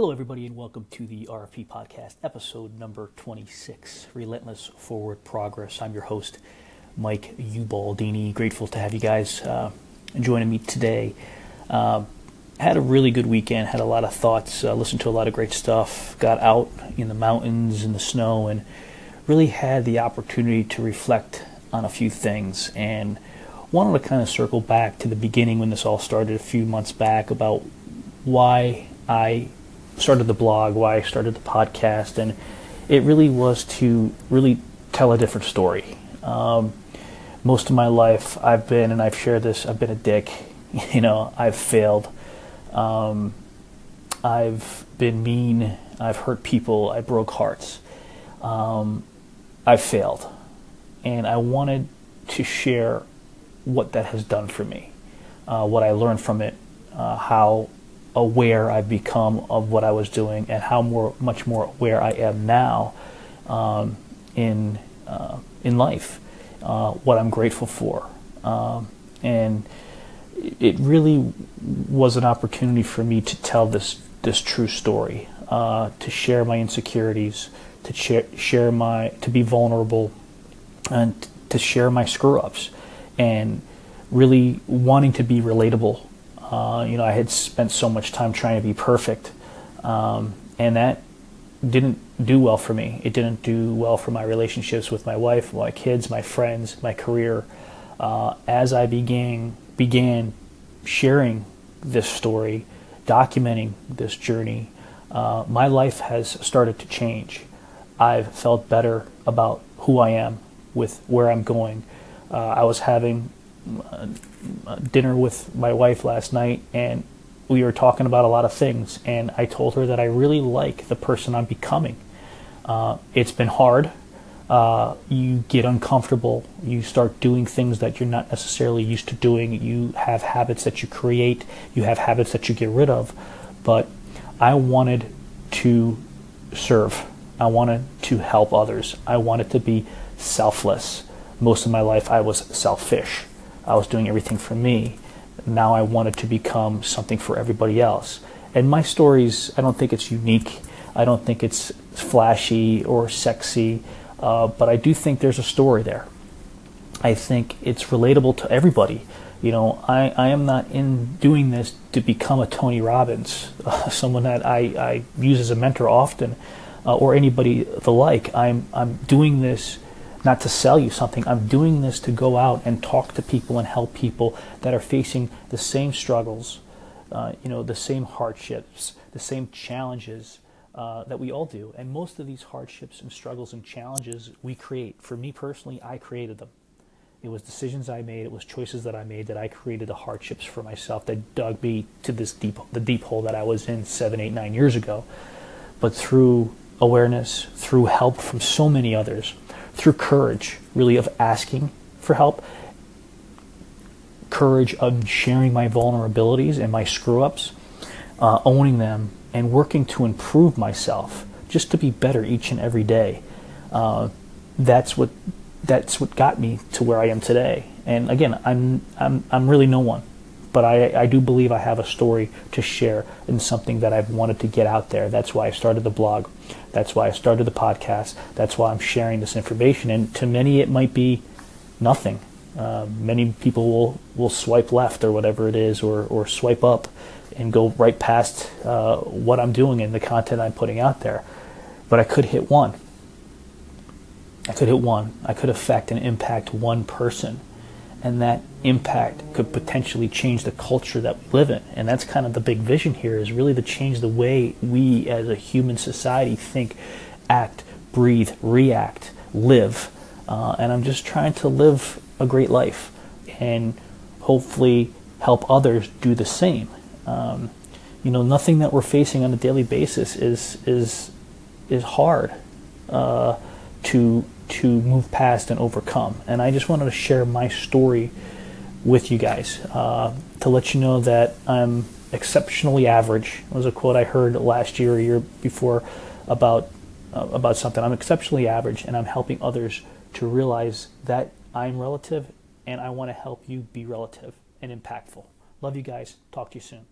Hello, everybody, and welcome to the RFP Podcast, episode number 26 Relentless Forward Progress. I'm your host, Mike Ubaldini. Grateful to have you guys uh, joining me today. Uh, had a really good weekend, had a lot of thoughts, uh, listened to a lot of great stuff, got out in the mountains, in the snow, and really had the opportunity to reflect on a few things. And wanted to kind of circle back to the beginning when this all started a few months back about why I started the blog, why I started the podcast, and it really was to really tell a different story. Um, most of my life, I've been, and I've shared this, I've been a dick. You know, I've failed. Um, I've been mean. I've hurt people. I broke hearts. Um, I've failed. And I wanted to share what that has done for me, uh, what I learned from it, uh, how aware I've become of what I was doing and how more, much more aware I am now um, in uh, in life. Uh, what I'm grateful for, um, and it really was an opportunity for me to tell this this true story, uh, to share my insecurities, to share, share my to be vulnerable, and to share my screw ups, and really wanting to be relatable uh, you know, I had spent so much time trying to be perfect, um, and that didn't do well for me. It didn't do well for my relationships with my wife, my kids, my friends, my career. Uh, as I began began sharing this story, documenting this journey, uh, my life has started to change. I've felt better about who I am, with where I'm going. Uh, I was having dinner with my wife last night, and we were talking about a lot of things. And I told her that I really like the person I'm becoming. Uh, it's been hard. Uh, you get uncomfortable. You start doing things that you're not necessarily used to doing. You have habits that you create. You have habits that you get rid of. But I wanted to serve. I wanted to help others. I wanted to be selfless. Most of my life, I was selfish. I was doing everything for me. Now I wanted to become something for everybody else. And my stories, I don't think it's unique. I don't think it's flashy or sexy, uh, but I do think there's a story there. I think it's relatable to everybody. You know, I, I am not in doing this to become a Tony Robbins, uh, someone that I, I use as a mentor often, uh, or anybody the like. I'm, I'm doing this not to sell you something. I'm doing this to go out and talk to people and help people that are facing the same struggles, uh, you know, the same hardships, the same challenges uh, that we all do. And most of these hardships and struggles and challenges we create. For me personally, I created them. It was decisions I made. It was choices that I made that I created the hardships for myself that dug me to this deep, the deep hole that I was in seven, eight, nine years ago. But through awareness, through help from so many others, through courage, really, of asking for help, courage of sharing my vulnerabilities and my screw ups, uh, owning them, and working to improve myself just to be better each and every day. Uh, that's what that's what got me to where I am today. And again, I'm I'm I'm really no one, but I I do believe I have a story to share and something that I've wanted to get out there. That's why I started the blog. That's why I started the podcast. That's why I'm sharing this information. And to many, it might be nothing. Uh, many people will, will swipe left or whatever it is, or, or swipe up and go right past uh, what I'm doing and the content I'm putting out there. But I could hit one. I could hit one. I could affect and impact one person and that impact could potentially change the culture that we live in. And that's kind of the big vision here is really to change the way we as a human society think act breathe react live. Uh, and i'm just trying to live a great life and hopefully help others do the same. Um, you know nothing that we're facing on a daily basis is is is hard uh, to to move past and overcome. And I just wanted to share my story with you guys uh, to let you know that I'm exceptionally average. It was a quote I heard last year, a year before, about uh, about something. I'm exceptionally average, and I'm helping others to realize that I'm relative, and I want to help you be relative and impactful. Love you guys. Talk to you soon.